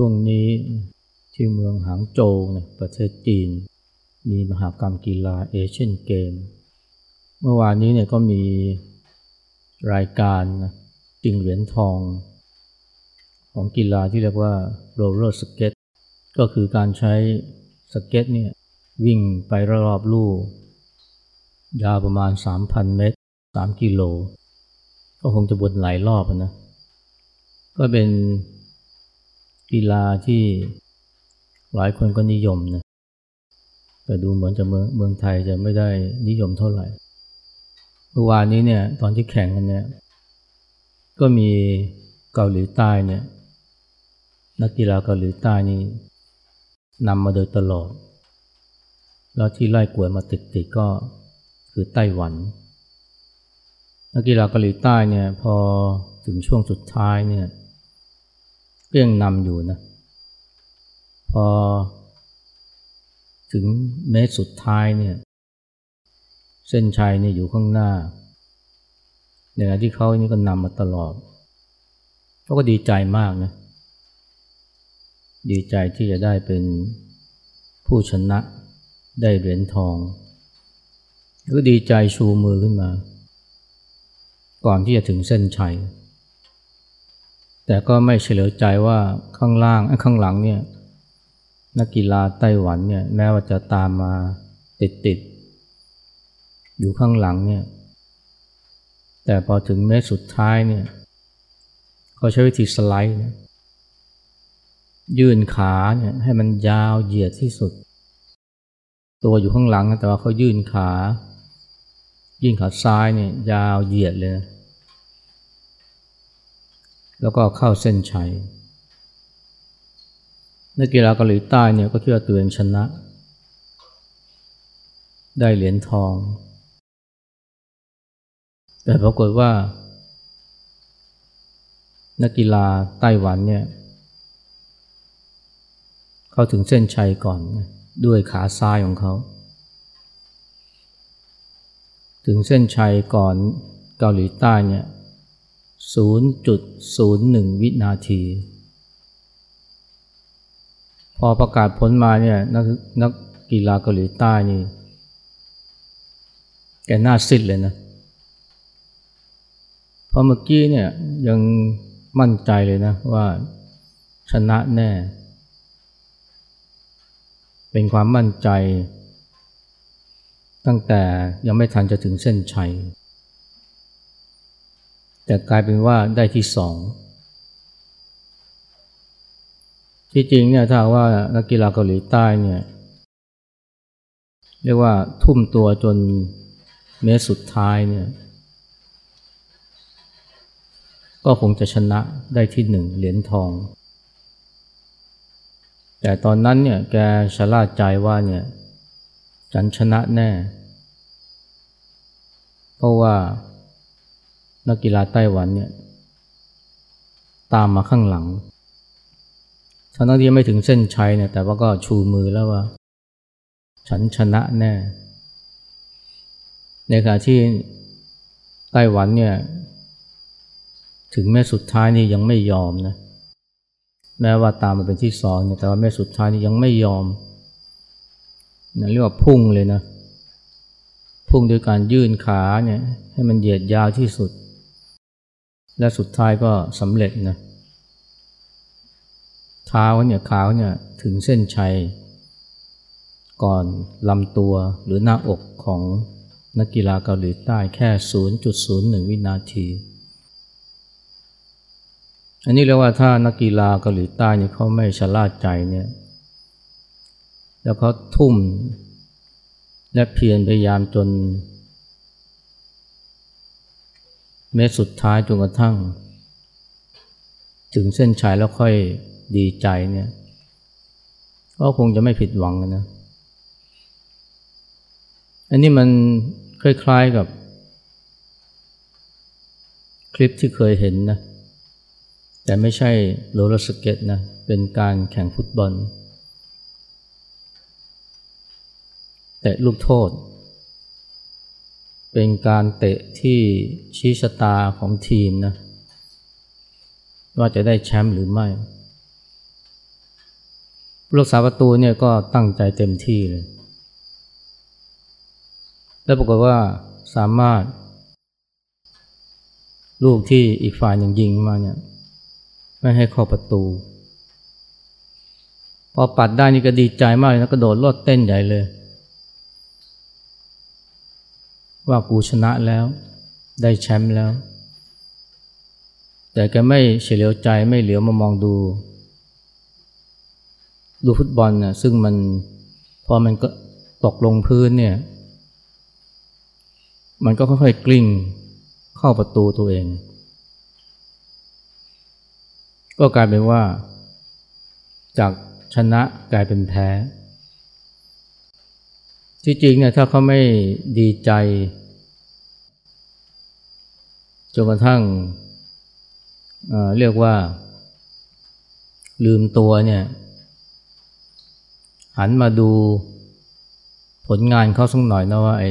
ช่วงนี้ที่เมืองหางโจวเนี่ยประเทศจีน มีมหากรรมกีฬาเอเชียนเกม เมื่อวานนี้เนี่ยก็มีรายการนะชิงเหรียญทอง ของกีฬาที่เรียกว่าโรลเลอร์สเก็ตก็คือการใช้สเก็ตเนี่ยวิ่งไปรอบลู่ยาวประมาณ 3,000 เมตร 3 กิโล ก็คงจะบนหลายรอบนะ ก็เป็น กีฬาที่หลายคนก็นิยมนะแต่ดูเหมือนจะเมืองเมืองไทยจะไม่ได้นิยมเท่าไหร่เมื่อวานนี้เนี่ยตอนที่แข่งกันเนี่ยก็มีเกาหลีใต้เนี่ยนักกีฬาเกาหลีใต้นี่นำมาโดยตลอด แล้วที่ไล่กวดมาติดๆก็คือไต้หวัน นักกีฬาเกาหลีใต้เนี่ยพอถึงช่วงสุดท้ายเนี่ย ก็ยังนำอยู่นะ พอถึงเมตรสุดท้ายเนี่ย เส้นชัยเนี่ยอยู่ข้างหน้าในขณะที่เขานี่ก็นำมาตลอดเขาก็ดีใจมากนะ ดีใจที่จะได้เป็นผู้ชนะได้เหรียญทอง ก็ดีใจชูมือขึ้นมา ก่อนที่จะถึงเส้นชัย แต่ก็ไม่เฉลียวใจว่าข้างล่างข้างหลังเนี่ยนักกีฬาไต้หวันเนี่ยแม้ว่าจะตามมาติดติดอยู่ข้างหลังเนี่ยแต่พอถึงเมตรสุดท้ายเนี่ยเขาใช้วิธีสไลด์นยื่นขาเนี่ยให้มันยาวเหยียดที่สุด ตัวอยู่ข้างหลังแต่ว่าเขายื่นขา ยื่นขาซ้ายเนี่ยยาวเหยียดเลยนะ แล้วก็เข้าเส้นชัย นักกีฬาเกาหลีใต้เนี่ยก็คิดว่าตัวเองชนะ ได้เหรียญทอง แต่ปรากฏว่า นักกีฬาไต้หวันเนี่ยเข้าถึงเส้นชัยก่อนด้วยขาซ้ายของเขา ถึงเส้นชัยก่อนเกาหลีใต้เนี่ย 0.01 วินาที พอประกาศผลมาเนี่ยนักนักกีฬาเกาหลีใต้นี่ แกหน้าซิดเลยนะ เพราะเมื่อกี้เนี่ยยังมั่นใจเลยนะว่าชนะแน่ เป็นความมั่นใจ ตั้งแต่ยังไม่ทันจะถึงเส้นชัย แต่กลายเป็นว่าได้ที่สองที่จริงเนี่ยถ้าว่านักกีฬาเกาหลีใต้เนี่ยเรียกว่าทุ่มตัวจนเมตรสุดท้ายเนี่ยก็คงจะชนะได้ที่หนึ่งเหรียญทอง แต่ตอนนั้นเนี่ยแกชะล่าใจว่าเนี่ยฉันชนะแน่ เพราะว่า นักกีฬาไต้หวันเนี่ยตามมาข้างหลังทั้งที่ไม่ถึงเส้นชัยเนี่ยแต่ว่าก็ชูมือแล้วว่า ฉันชนะแน่ ในขณะที่ไต้หวันเนี่ยถึงแม้สุดท้ายนี่ยังไม่ยอมนะแม้ว่าตามมาเป็นที่สองเนี่ยแต่ว่าแม่สุดท้ายนี่ยังไม่ยอมนะเรียกว่าพุ่งเลยนะ พุ่งด้วยการยื่นขาเนี่ยให้มันเหยียดยาวที่สุด และสุดท้ายก็สำเร็จนะเท้าเนี่ยขาเนี่ยถึงเส้นชัย ก่อนลำตัวหรือหน้าอกของนักกีฬาเกาหลีใต้แค่ 0.01 วินาที อันนี้เรียกว่าถ้านักกีฬาเกาหลีใต้เนี่ยเขาไม่ชะล่าใจเนี่ย แล้วเขาทุ่ม และเพียรพยายามจน เมตรสุดท้ายจนกระทั่ง ถึงเส้นชัยแล้วค่อยดีใจเนี่ยก็คงจะไม่ผิดหวังนะ อันนี้มันคล้ายๆกับ คลิปที่เคยเห็นนะ แต่ไม่ใช่โรลสเก็ตนะ เป็นการแข่งฟุตบอล แต่ลูกโทษ เป็นการเตะที่ชี้ชะตาของทีมนะว่าจะได้แชมป์หรือไม่ผู้รักษาประตูเนี่ยก็ตั้งใจเต็มที่เลย แล้วปรากฏว่าสามารถ ลูกที่อีกฝ่ายหนึ่งยิงมาเนี่ยไม่ให้เข้าประตู พอปัดได้นี่ก็ดีใจมากเลยนะกระโดดโลดเต้นใหญ่เลย ว่ากูชนะแล้ว ได้แชมป์แล้ว แต่แกไม่เฉลียวใจไม่เหลียวมามองดู ดูฟุตบอลนะซึ่งมันพอมันก็ตกลงพื้นเนี่ย มันก็ค่อยๆกลิ้งเข้าประตูตัวเอง ก็กลายเป็นว่า จากชนะกลายเป็นแพ้ ที่จริงเนี่ยถ้าเขาไม่ดีใจจนกระทั่งเเรียกว่า ลืมตัวเนี่ย หันมาดูผลงานเขาสักหน่อยนะว่าไอ้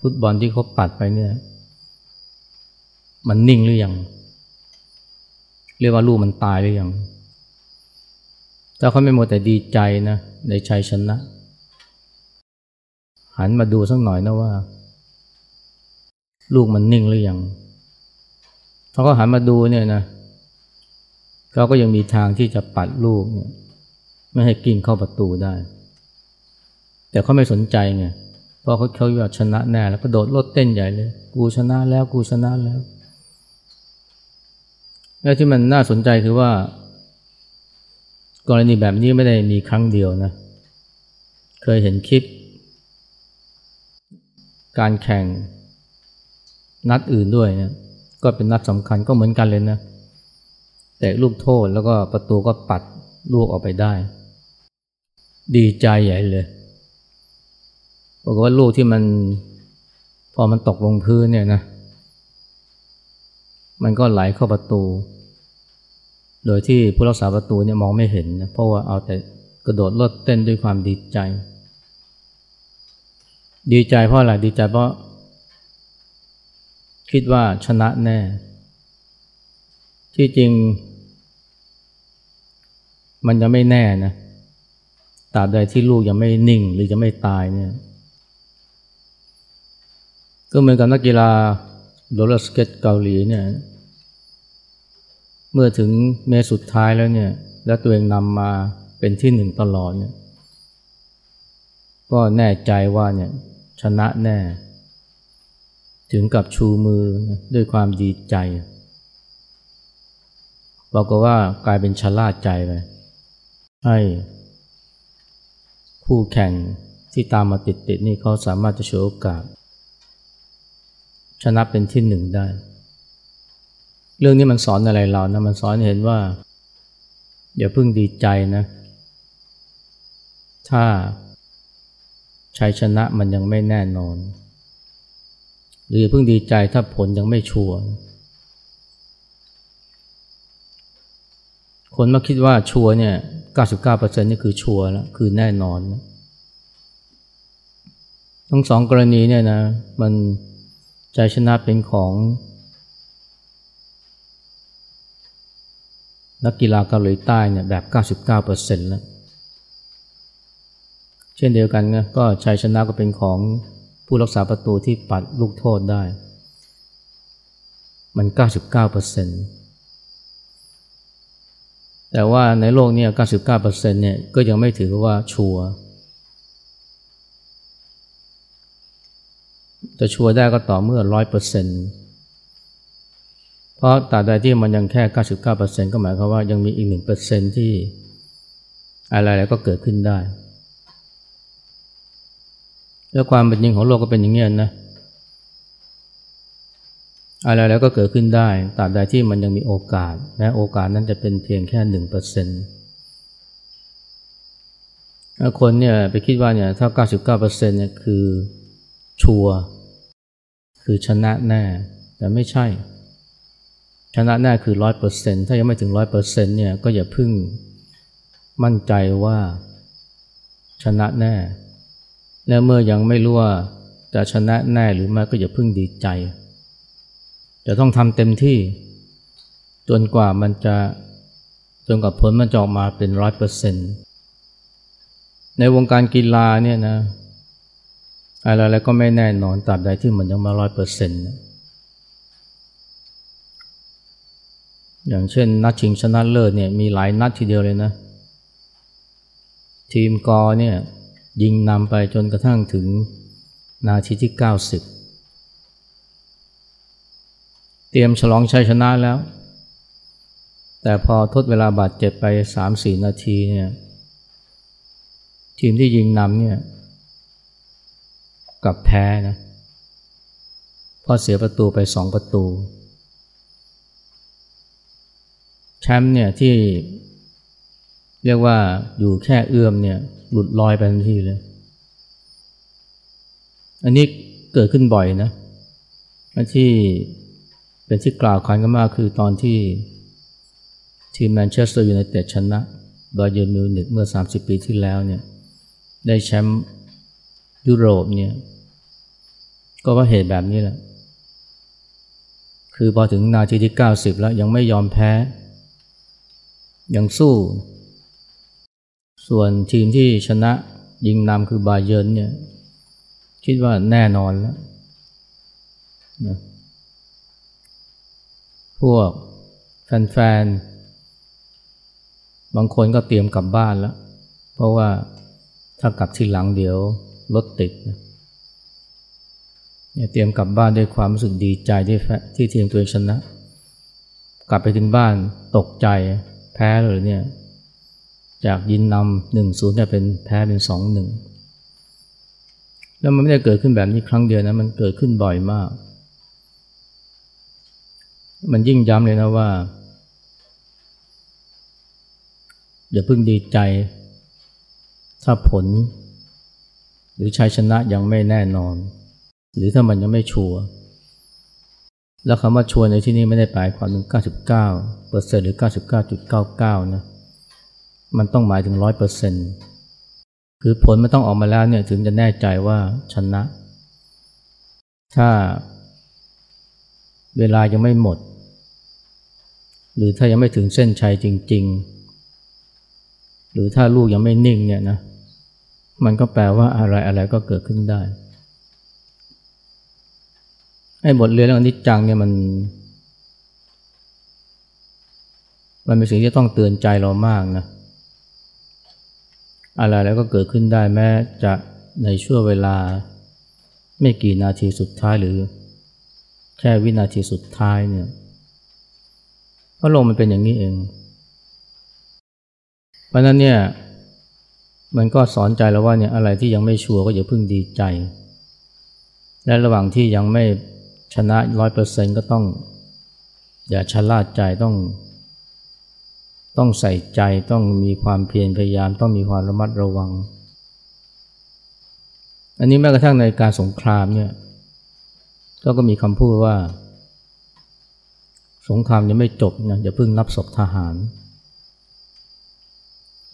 ฟุตบอลที่เขาปัดไปเนี่ย มันนิ่งหรือยัง เรียกว่าลูกมันตายหรือยังถ้าเขาไม่หมดแต่ดีใจนะในชัยชนะ หันมาดูสักหน่อยนะว่า ลูกมันนิ่งหรือยังถ้าเขาหันมาดูเนี่ยนะเขาก็ยังมีทางที่จะปัดลูกเนี่ยไม่ให้กิ่งเข้าประตูได้ แต่เขาไม่สนใจไงเพราะเขาเขาอยากชนะแน่แล้วก็โดดรถเต้นใหญ่เลย กูชนะแล้วกูชนะแล้ว และที่มันน่าสนใจคือว่า กรณีแบบนี้ไม่ได้มีครั้งเดียวนะ เคยเห็นคลิป การแข่งนัดอื่นด้วยนะก็เป็นนัดสำคัญก็เหมือนกันเลยนะแต่ลูกโทษแล้วก็ประตูก็ปัดลูกออกไปได้ ดีใจใหญ่เลยบอกว่าลูกที่มันพอมันตกลงพื้นเนี่ยนะ มันก็ไหลเข้าประตู โดยที่ผู้รักษาประตูเนี่ยมองไม่เห็นนะเพราะว่าเอาแต่กระโดดลดเต้นด้วยความดีใจ ดีใจเพราะอะไรดีใจเพราะ คิดว่าชนะแน่ ที่จริง มันจะไม่แน่นะตราบใดที่ลูกยังไม่นิ่ง หรือจะไม่ตายเนี่ยก็เหมือนกับนักกีฬาโรลเลอร์สเก็ตเกาหลีเนี่ยเมื่อถึงเมตรสุดท้ายแล้วเนี่ย แล้วตัวเองนำมาเป็นที่หนึ่งตลอดเนี่ย ก็แน่ใจว่าเนี่ย ชนะแน่ ถึงกับชูมือด้วยความดีใจบอกว่ากลายเป็นชะล่าใจไปให้คู่แข่งที่ตามมาติดๆนี่เขาสามารถจะโชว์โอกาส ชนะเป็นที่หนึ่งได้ เรื่องนี้มันสอนอะไรเรานะมันสอนเห็นว่า อย่าเพิ่งดีใจนะ ถ้า ชัยชนะมันยังไม่แน่นอน หรือเพิ่งดีใจถ้าผลยังไม่ชัวร์คนมาคิดว่าชัวร์เนี่ย 99%นี่คือชัวร์แล้วคือแน่นอนนะทั้งสองกรณีเนี่ยนะ มันใจชนะเป็นของนักกีฬาเกาหลีใต้เนี่ยแบบ 99%แล้ว ช่นเดียวกันนะก็ชัยชนะก็เป็นของผู้รักษาประตูที่ปัดลูกโทษได้ มัน 99%แต่ว่าในโลกนี้99%เนี่ยก็ยังไม่ถือว่าชัวจะชัวได้ก็ต่อเมื่อ 100%เพราะตราบใดที่มันยังแค่ 99%ก็หมายความว่ายังมีอีก 1%ที่อะไรๆก็เกิดขึ้นได้ แล้วความเป็นจริงของโลกก็เป็นอย่างนี้นะ อะไรแล้วก็เกิดขึ้นได้ตราบใดที่มันยังมีโอกาสและโอกาสนั้นจะเป็นเพียงแค่หนึ่งเปอร์เซ็นต์คนเนี่ยไปคิดว่าเนี่ยถ้า 99%เนี่ยคือชัวร์คือชนะแน่ แต่ไม่ใช่ ชนะแน่คือร้อยเปอร์เซ็นถ้ายังไม่ถึงร้อยเปอร์เซ็นเนี่ยก็อย่าพึ่งมั่นใจว่าชนะแน่ และเมื่อยังไม่รู้ว่าจะชนะแน่หรือไม่ก็อย่าเพึ่งดีใจ จะต้องทำเต็มที่ จนกว่ามันจะจนกว่าผลมันจะออกมาเป็นร้อยเปอร์เซ็นต์ในวงการกีฬาเนี่ยนะอะไรๆก็ไม่แน่นอนตราบใดที่มันยังมาร้อยเปอร์เซ็นต์อย่างเช่น นัดชิงชนะเลิศเนี่ยมีหลายนัดทีเดียวเลยนะ ทีมกอเนี่ย ยิงนำไปจนกระทั่งถึงนาทีที่ 90 เตรียมฉลองชัยชนะแล้ว แต่พอทดเวลาบาดเจ็บไป 3-4 นาทีเนี่ยทีมที่ยิงนำเนี่ยกับแพ้นะเพราะเสียประตูไปสองประตู แชมป์เนี่ยที่ เรียกว่าอยู่แค่เอื้อมเนี่ยหลุดลอยไปทันทีเลย อันนี้เกิดขึ้นบ่อยนะที่เป็นที่กล่าวขานกันมากคือตอนที่ทีมแมนเชสเตอร์ยูไนเต็ดชนะบาเยิร์นมิวนิกเมื่อ 30 ปีที่แล้วเนี่ยได้แชมป์ยุโรปเนี่ยก็เพราะเหตุแบบนี้แหละ คือพอถึงนาทีที่ 90 แล้วยังไม่ยอมแพ้ ยังสู้ ส่วนทีมที่ชนะยิงนำคือบาเยิร์นเนี่ยคิดว่าแน่นอนแล้วนะพวกแฟนๆ บางคนก็เตรียมกลับบ้านแล้ว เพราะว่าถ้ากลับที่หลังเดี๋ยวรถติดนะเตรียมกลับบ้านด้วยความรู้สึกดีใจที่ที่ทีมตัวเองชนะ กลับไปถึงบ้านตกใจแพ้เลยเนี่ย จากยินนำหนึ่งศูนย์จะเป็นแพ้เป็นสองหนึ่งแล้วมันไม่ได้เกิดขึ้นแบบนี้ครั้งเดียวนะมันเกิดขึ้นบ่อยมาก มันยิ่งย้ำเลยนะว่าอย่าเพิ่งดีใจ ถ้าผล หรือชัยชนะยังไม่แน่นอน หรือถ้ามันยังไม่ชัวร์แล้วคำว่าชัวร์ในที่นี้ไม่ได้หมายความถึง 99เปอร์เซ็นต์หรือ 99.99 นะ มันต้องหมายถึง100เปอร์เซ็นต์คือผลมันต้องออกมาแล้วเนี่ยถึงจะแน่ใจว่าชนะ ถ้าเวลายังไม่หมด หรือถ้ายังไม่ถึงเส้นชัยจริง ๆ หรือถ้าลูกยังไม่นิ่งเนี่ยนะมันก็แปลว่าอะไรอะไรก็เกิดขึ้นได้ไอ้บทเรียนเรื่องอนิจจังเนี่ยมันมันเป็นสิ่งที่ต้องเตือนใจเรามากนะ อะไรแล้วก็เกิดขึ้นได้แม้จะในช่วงเวลา ไม่กี่นาทีสุดท้ายหรือ แค่วินาทีสุดท้ายเนี่ยเพราะลกมันเป็นอย่างนี้เอง เพราะนั้นเนี่ยมันก็สอนใจเราว่าเนี่ยอะไรที่ยังไม่ชัวร์ก็อย่าเพิ่งดีใจ และระหว่างที่ยังไม่ชนะร้อยเปอร์เซ็นก็ต้อง อย่าชะล่าใจต้อง ต้องใส่ใจต้องมีความเพียรพยายามต้องมีความระมัดระวัง อันนี้แม้กระทั่งในการสงครามเนี่ยก็ก็มีคำพูดว่า สงครามยังไม่จบนะอย่าเพิ่งนับศพทหาร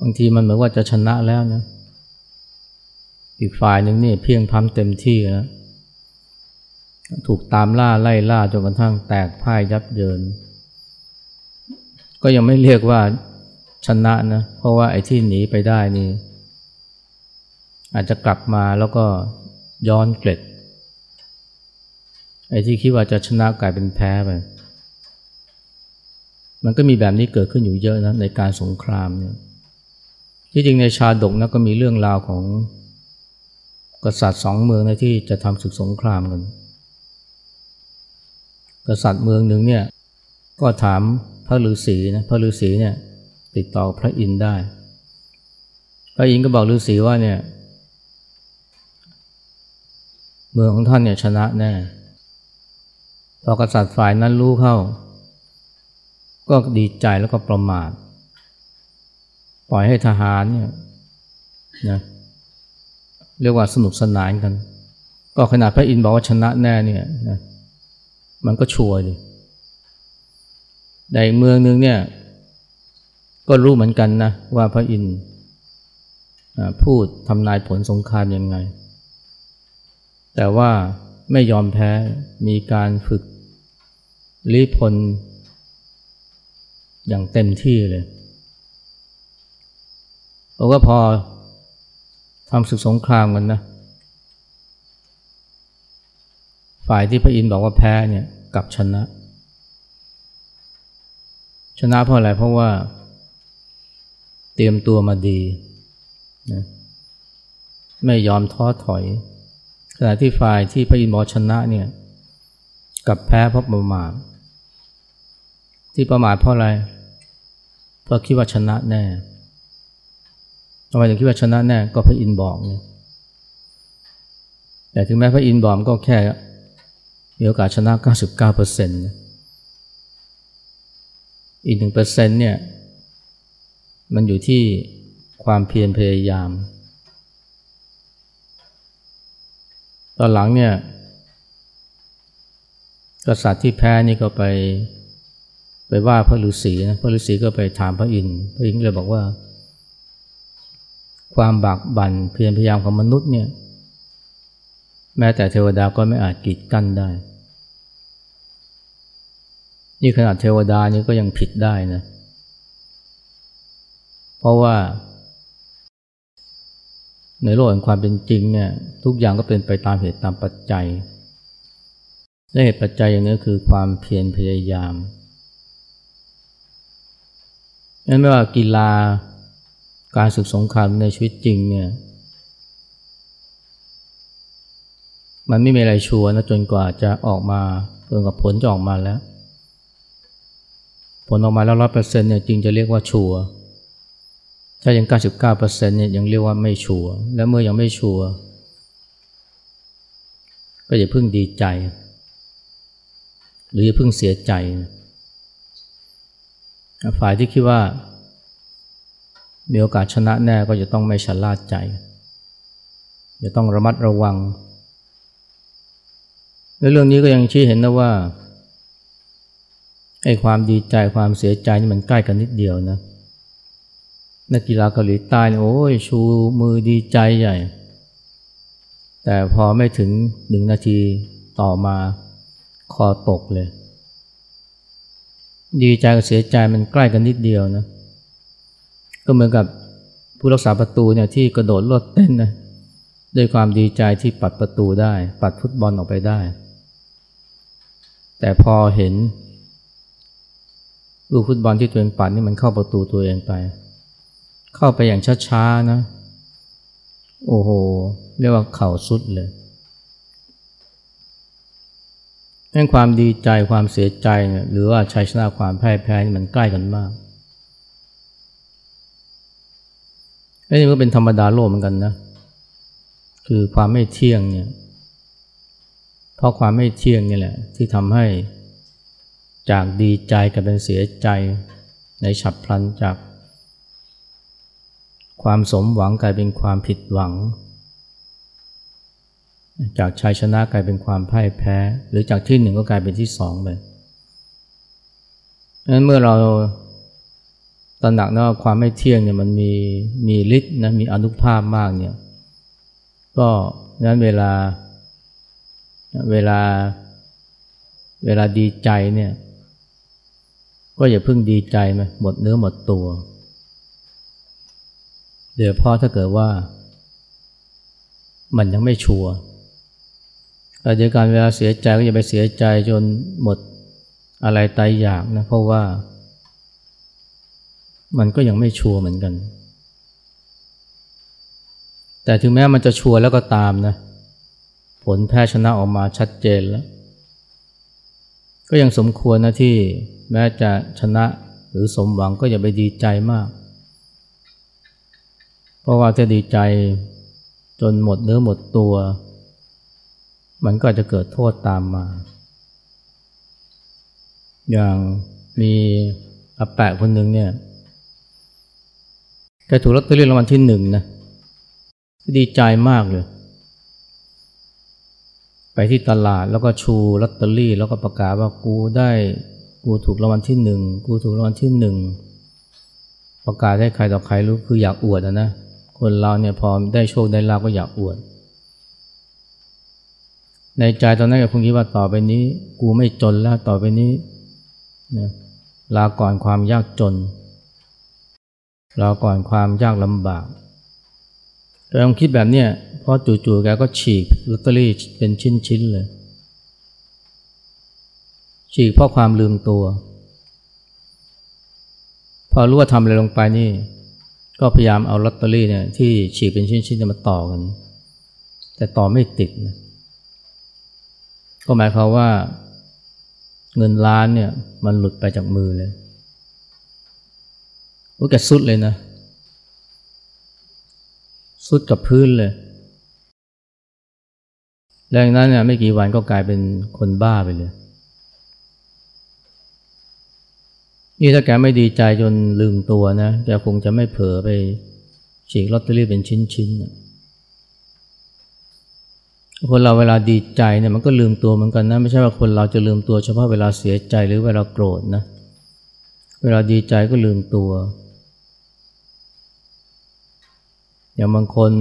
บางทีมันเหมือนว่าจะชนะแล้วนะอีกฝ่ายหนึ่งนี่เพียงพัมเต็มที่แล้วถูกตามล่าไล่ล่าจนกระทั่งแตกพ่ายยับเยิน ก็ยังไม่เรียกว่าชนะนะ เพราะว่าไอ้ที่หนีไปได้นี่ อาจจะกลับมาแล้วก็ย้อนเกล็ด ไอ้ที่คิดว่าจะชนะกลายเป็นแพ้ไป มันก็มีแบบนี้เกิดขึ้นอยู่เยอะนะในการสงครามเนี่ย ที่จริงในชาดกนะก็มีเรื่องราวของกษัตริย์สองเมืองนะที่จะทำศึกสงครามกัน กษัตริย์เมืองหนึ่งเนี่ย ก็ถามพระฤาษีนะพระฤาษีเนี่ยติดต่อพระอินทได้ พระอินทก็บอกฤาษีว่าเนี่ยเมืองของท่านเนี่ยชนะแน่พอกษัตริย์ฝ่ายนั้นรู้เข้า ก็ดีใจแล้วก็ประมาท ปล่อยให้ทหารเนี่ยนะเรียกว่าสนุกสนานกัน ก็ขนาดพระอินทร์บอกว่าชนะแน่เนี่ยนะมันก็ชัวร์เลย ในเมืองหนึ่งเนี่ย ก็รู้เหมือนกันนะว่าพระอินทร์พูดทำนายผลสงครามยังไง แต่ว่าไม่ยอมแพ้มีการฝึกรีพลอย่างเต็มที่เลยบอกว่าพอทำศึกสงครามกันนะ ฝ่ายที่พระอินทร์บอกว่าแพ้เนี่ยกลับชนะ ชนะเพราะอะไรเพราะว่า เตรียมตัวมาดีนะไม่ยอมท้อถอย ขณะที่ฝ่ายที่พระอินทร์บอกชนะเนี่ยกับแพ้เพราะประมาทที่ประมาทเพราะอะไรเพราะคิดว่าชนะแน่ทำไมถึงคิดว่าชนะแน่ก็พระอินทร์บอกเนี่ยแต่ถึงแม้พระอินทร์บอกก็แค่มีโอกาสชนะ 99%เปอร์เซ็นต์ อีกหนึ่งเปอร์เซ็นต์เนี่ยมันอยู่ที่ความเพียรพยายาม ตอนหลังเนี่ยกษัตริย์ที่แพ้นี่ก็ไปไปว่าพระฤาษีนะพระฤาษีก็ไปถามพระอินทร์พระอินทร์เลยบอกว่า ความบากบั่นเพียรพยายามของมนุษย์เนี่ยแม้แต่เทวดาก็ไม่อาจกีดกั้นได้ นี่ขนาดเทวดานี่ก็ยังผิดได้นะ เพราะว่า ในโลกแห่งความเป็นจริงเนี่ยทุกอย่างก็เป็นไปตามเหตุตามปัจจัย และเหตุปัจจัยอย่างนี้คือความเพียรพยายามนั้นไม่ว่ากีฬาการศึกสงครามในชีวิตจริงเนี่ยมันไม่มีอะไรชัวร์นะจนกว่าจะออกมาจนกว่าผลจะออกมาแล้ว ผลออกมาแล้วร้อยเปอร์เซ็นต์เนี่ยจึงจะเรียกว่าชัวถ้ายังเก้าสิบเก้าเปอร์เซ็นต์เนี่ยยังเรียกว่าไม่ชัวและเมื่อยังไม่ชัวก็อย่าเพิ่งดีใจ หรืออย่าเพิ่งเสียใจ ฝ่ายที่คิดว่า มีโอกาสชนะแน่ก็จะต้องไม่ชะล่าใจจะต้องระมัดระวังในเรื่องนี้ก็ยังชี้เห็นนะว่า ไอ้ความดีใจความเสียใจนี่มันใกล้กันนิดเดียวนะนักกีฬาเกาหลีใต้โอ้ยชูมือดีใจใหญ่ แต่พอไม่ถึงหนึ่งนาทีต่อมาคอตกเลย ดีใจกับเสียใจมันใกล้กันนิดเดียวนะ ก็เหมือนกับผู้รักษาประตูเนี่ยที่กระโดดลดเต้นนะด้วยความดีใจที่ปัดประตูได้ ปัดฟุตบอลออกไปได้ แต่พอเห็น ลูกฟุตบอลที่ตัวเองปัดนี่มันเข้าประตูตัวเองไป เข้าไปอย่างช้าๆนะ โอ้โห เรียกว่าเข่าสุดเลยนั่นความดีใจความเสียใจเนี่ยหรือว่าชัยชนะความแพ้แพ้นี่มันใกล้กันมากนี่ก็เป็นธรรมดาโลกเหมือนกันนะ คือความไม่เที่ยงเนี่ย เพราะความไม่เที่ยงนี่แหละ ที่ทำให้ จากดีใจกลายเป็นเสียใจในฉับพลันจาก ความสมหวังกลายเป็นความผิดหวัง จากชัยชนะกลายเป็นความพ่ายแพ้ หรือจากที่หนึ่งก็กลายเป็นที่สองไปนั้นเมื่อเราตระหนักนะว่าความไม่เที่ยงเนี่ยมันมีมีฤทธิ์นะมีอนุภาพมากเนี่ยก็นั้นเวลาเวลาเวลาดีใจเนี่ย ก็อย่าเพิ่งดีใจไหมหมดเนื้อหมดตัว เดี๋ยวพ่อถ้าเกิดว่า มันยังไม่ชัวร์แต่เดียวกันเวลาเสียใจก็อย่าไปเสียใจจนหมดอะไรตายอยากนะ เพราะว่า มันก็ยังไม่ชัวร์เหมือนกัน แต่ถึงแม้มันจะชัวร์แล้วก็ตามนะ ผลแพ้ชนะออกมาชัดเจนแล้ว ก็ยังสมควรนะที่ แม้จะชนะหรือสมหวังก็อย่าไปดีใจมาก เพราะว่าถ้าดีใจจนหมดเนื้อหมดตัว มันก็จะเกิดโทษตามมา อย่างมีอาแปะคนหนึ่งเนี่ยแกถูกลอตเตอรี่รางวัลที่หนึ่งนะดีใจมากเลย ไปที่ตลาดแล้วก็ชูลอตเตอรี่ แล้วก็ประกาศว่ากูได้ กูถูกรางวัลที่หนึ่งกูถูกรางวัลที่หนึ่งประกาศให้ใครต่อใครรู้คืออยากอวดนะ คนเราเนี่ยพอได้โชคได้ลาภก็อยากอวด ในใจตอนนั้นก็คงคิดว่าต่อไปนี้ กูไม่จนแล้วต่อไปนี้นะลาก่อนความยากจนลาก่อนความยากลำบากแกลองคิดแบบเนี้ยเพราะจู่ๆแกก็ฉีกลอตเตอรี่เป็นชิ้นๆเลย ฉีกเพราะความลืมตัว พอรู้ว่าทำอะไรลงไปนี่ ก็พยายามเอาลอตเตอรี่เนี่ยที่ฉีกเป็นชิ้นๆมาต่อกัน แต่ต่อไม่ติดนะก็หมายความว่าเงินล้านเนี่ยมันหลุดไปจากมือเลยโอ้แกสุดเลยนะ สุดกับพื้นเลย แล้วอย่างนั้นเนี่ยไม่กี่วันก็กลายเป็นคนบ้าไปเลย นี่ถ้าแกไม่ดีใจจนลืมตัวนะแกคงจะไม่เผลอไปฉีกลอตเตอรี่เป็นชิ้นๆคนเราเวลาดีใจเนี่ยมันก็ลืมตัวเหมือนกันนะไม่ใช่ว่าคนเราจะลืมตัวเฉพาะเวลาเสียใจหรือเวลาโกรธนะเวลาดีใจก็ลืมตัว อย่างบางคน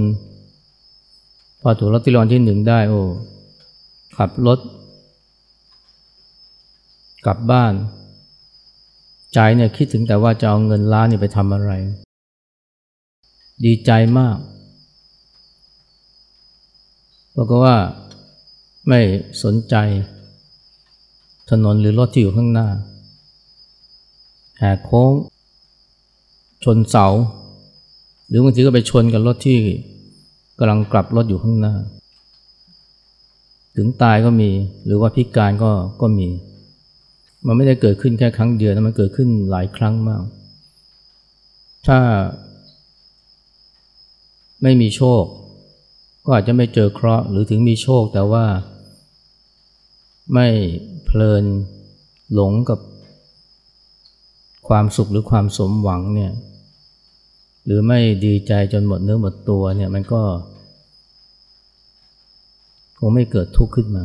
พอถูกลอตเตอรี่รางวัลที่หนึ่งได้โอ้ขับรถ กลับบ้าน ใจเนี่ยคิดถึงแต่ว่าจะเอาเงินล้านนี่ไปทำอะไร ดีใจมากบอกว่าไม่สนใจ ถนนหรือรถที่อยู่ข้างหน้าแหกโค้ง ชนเสา หรือบางทีก็ไปชนกับรถที่กำลังกลับรถอยู่ข้างหน้า ถึงตายก็มีหรือว่าพิการก็ก็มี มันไม่ได้เกิดขึ้นแค่ครั้งเดียวนะมันเกิดขึ้นหลายครั้งมาก ถ้าไม่มีโชค ก็อาจจะไม่เจอเคราะห์หรือถึงมีโชคแต่ว่า ไม่เพลินหลงกับความสุขหรือความสมหวังเนี่ยหรือไม่ดีใจจนหมดเนื้อหมดตัวเนี่ยมันก็ คงไม่เกิดทุกข์ขึ้นมา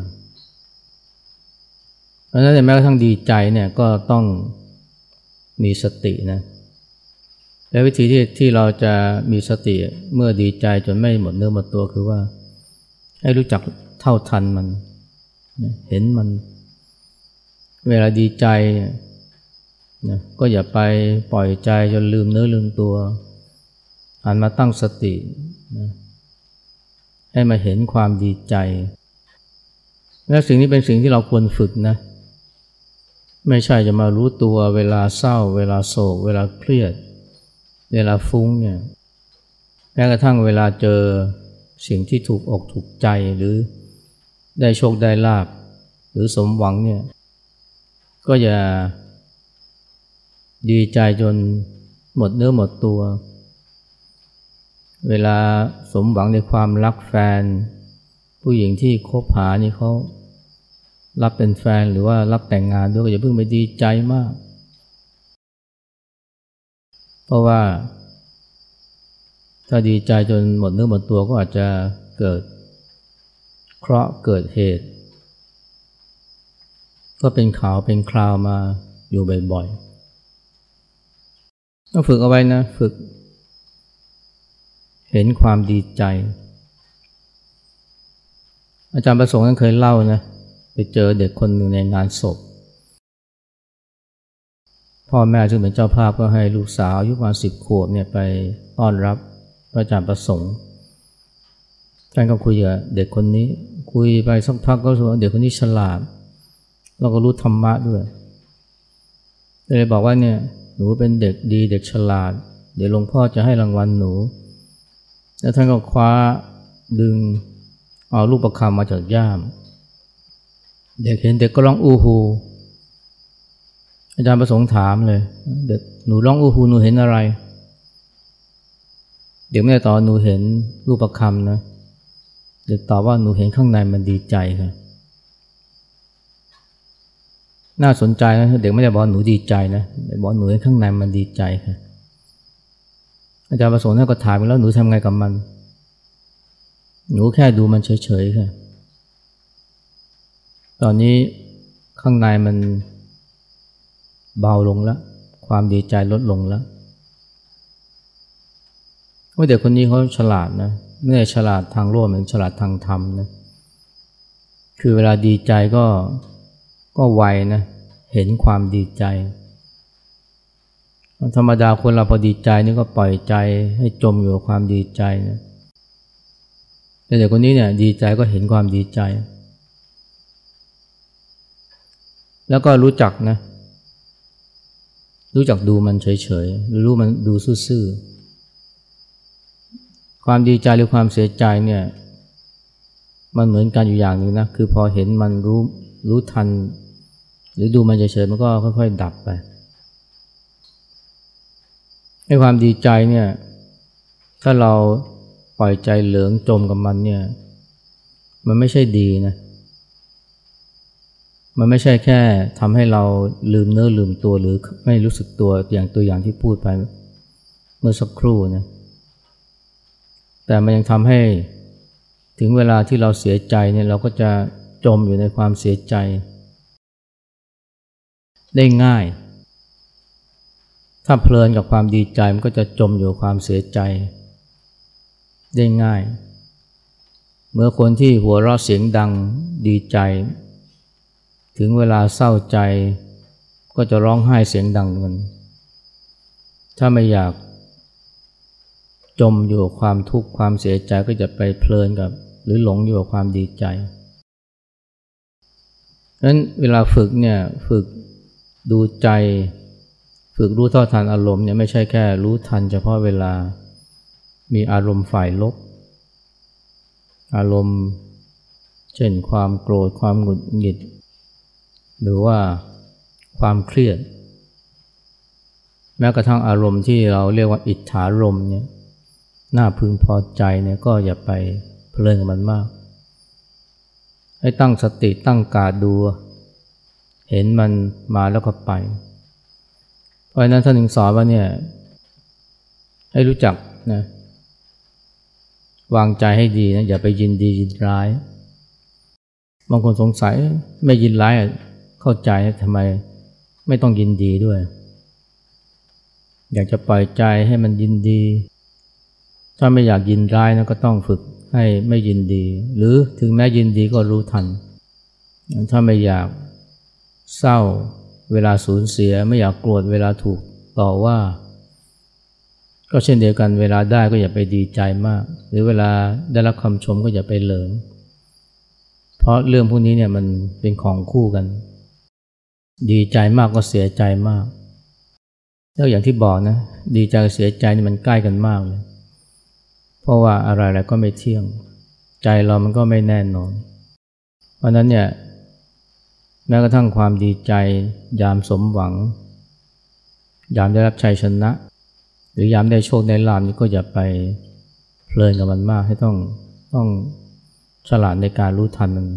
เพราะฉะนั้นแม้กระทั่งดีใจเนี่ยก็ต้องมีสตินะและวิธีที่ที่เราจะมีสติเมื่อดีใจจนไม่หมดเนื้อหมดตัวคือว่า ให้รู้จักเท่าทันมัน เห็นมัน เวลาดีใจนะก็อย่าไปปล่อยใจจนลืมเนื้อลืมตัวหันมาตั้งสตินะให้มาเห็นความดีใจ และสิ่งนี้เป็นสิ่งที่เราควรฝึกนะ ไม่ใช่จะมารู้ตัวเวลาเศร้า เวลาโศก เวลาเครียด เวลาฟุ้งเนี่ยแม้กระทั่งเวลาเจอสิ่งที่ถูกอกถูกใจหรือได้โชคได้ลาบหรือสมหวังเนี่ยก็อย่าดีใจจนหมดเนื้อหมดตัว เวลาสมหวังในความรักแฟน ผู้หญิงที่คบหานี่เขา รับเป็นแฟนหรือว่ารับแต่งงานด้วยก็อย่าเพิ่งไปดีใจมาก เพราะว่า ถ้าดีใจจนหมดเนื้อหมดตัวก็อาจจะเกิด เคราะห์เกิดเหตุ ก็เป็นข่าวเป็นคราวมาอยู่บ่อยๆต้องฝึกเอาไว้นะฝึก เห็นความดีใจ อาจารย์ประสงค์นั้นเคยเล่านะ ไปเจอเด็กคนหนึ่งในงานศพ พ่อแม่ซึ่งเป็นเจ้าภาพก็ให้ลูกสาวอายุประมาณสิบขวบเนี่ยไปต้อนรับพระอาจารย์ประสงค์ท่านก็คุยกับเด็กคนนี้ คุยไปสักพักก็รู้ว่าเด็กคนนี้ฉลาด แล้วก็รู้ธรรมะด้วยเลยบอกว่าเนี่ยหนูเป็นเด็กดีเด็กฉลาด เดี๋ยวหลวงพ่อจะให้รางวัลหนู แล้วท่านก็คว้าดึงเอาลูกประคำมาจากย่าม เด็กเห็นเด็กก็ร้องอู้ฮูอาจารย์ประสงค์ถามเลย เด็กหนูร้องอู้ฮูหนูเห็นอะไร เด็กไม่ได้ตอบหนูเห็นรูปประคำนะเด็กตอบว่าหนูเห็นข้างในมันดีใจค่ะน่าสนใจนะเด็กไม่ได้บอกหนูดีใจนะเด็กบอกหนูเห็นข้างในมันดีใจค่ะอาจารย์ประสงค์ท่านก็ถามไปแล้วหนูทำไงกับมัน หนูแค่ดูมันเฉยๆค่ะ ตอนนี้ข้างในมันเบาลงแล้ว ความดีใจลดลงแล้วว่าเด็กคนนี้เขาฉลาดนะไม่ใช่ฉลาดทางโลกเหมือนฉลาดทางธรรมนะคือเวลาดีใจก็ก็ไวนะเห็นความดีใจ ธรรมดาคนเราพอดีใจนี่ก็ปล่อยใจให้จมอยู่กับความดีใจนะแต่เด็กคนนี้เนี่ยดีใจก็เห็นความดีใจ แล้วก็รู้จักนะ รู้จักดูมันเฉยๆหรือรู้มันดูซื่อๆความดีใจหรือความเสียใจเนี่ยมันเหมือนกันอยู่อย่างหนึ่งนะ คือพอเห็นมันรู้รู้ทัน หรือดูมันเฉยๆมันก็ค่อยๆดับไปไอ้ความดีใจเนี่ย ถ้าเราปล่อยใจเหลืองจมกับมันเนี่ย มันไม่ใช่ดีนะ มันไม่ใช่แค่ทำให้เราลืมเนื้อลืมตัวหรือไม่รู้สึกตัวอย่างตัวอย่างที่พูดไปเมื่อสักครู่นะแต่มันยังทำให้ถึงเวลาที่เราเสียใจเนี่ยเราก็จะจมอยู่ในความเสียใจ ได้ง่าย ถ้าเพลินกับความดีใจมันก็จะจมอยู่ความเสียใจ ได้ง่าย เมื่อคนที่หัวเราะเสียงดังดีใจ ถึงเวลาเศร้าใจ ก็จะร้องไห้เสียงดังเงินถ้าไม่อยากจมอยู่กับความทุกข์ความเสียใจก็จะไปเพลินกับ หรือหลงอยู่กับความดีใจดังนั้นเวลาฝึกเนี่ยฝึกดูใจ ฝึกรู้เท่าทันอารมณ์เนี่ยไม่ใช่แค่รู้ทันเฉพาะเวลามีอารมณ์ฝ่ายลบ อารมณ์ เช่นความโกรธความหงุดหงิด หรือว่าความเครียด แม้กระทั่งอารมณ์ที่เราเรียกว่าอิทธารมเนี่ยน่าพึงพอใจเนี่ยก็อย่าไปเพลินกับมันมาก ให้ตั้งสติตั้งการดู เห็นมันมาแล้วก็ไป เพราะนั้นท่านถึงสอนว่าเนี่ยให้รู้จักนะวางใจให้ดีนะอย่าไปยินดียินร้าย บางคนสงสัยไม่ยินร้าย เข้าใจทำไมไม่ต้องยินดีด้วย อยากจะปล่อยใจให้มันยินดี ถ้าไม่อยากยินร้ายนะก็ต้องฝึกให้ไม่ยินดี หรือถึงแม้ยินดีก็รู้ทัน ถ้าไม่อยากเศร้าเวลาสูญเสียไม่อยากโกรธเวลาถูกต่อว่า ก็เช่นเดียวกันเวลาได้ก็อย่าไปดีใจมาก หรือเวลาได้รับคำชมก็อย่าไปเหลิงเพราะเรื่องพวกนี้เนี่ยมันเป็นของคู่กัน ดีใจมากก็เสียใจมาก แล้วอย่างที่บอกนะ ดีใจกับเสียใจนี่มันใกล้กันมากเลย เพราะว่าอะไรๆก็ไม่เที่ยง ใจเรามันก็ไม่แน่นอน เพราะนั้นเนี่ยแม้กระทั่งความดีใจยามสมหวัง ยามได้รับชัยชนะ หรือยามได้โชคได้ลาภนี่ก็อย่าไปเพลินกับมันมากให้ต้องต้องฉลาดในการรู้ทันมัน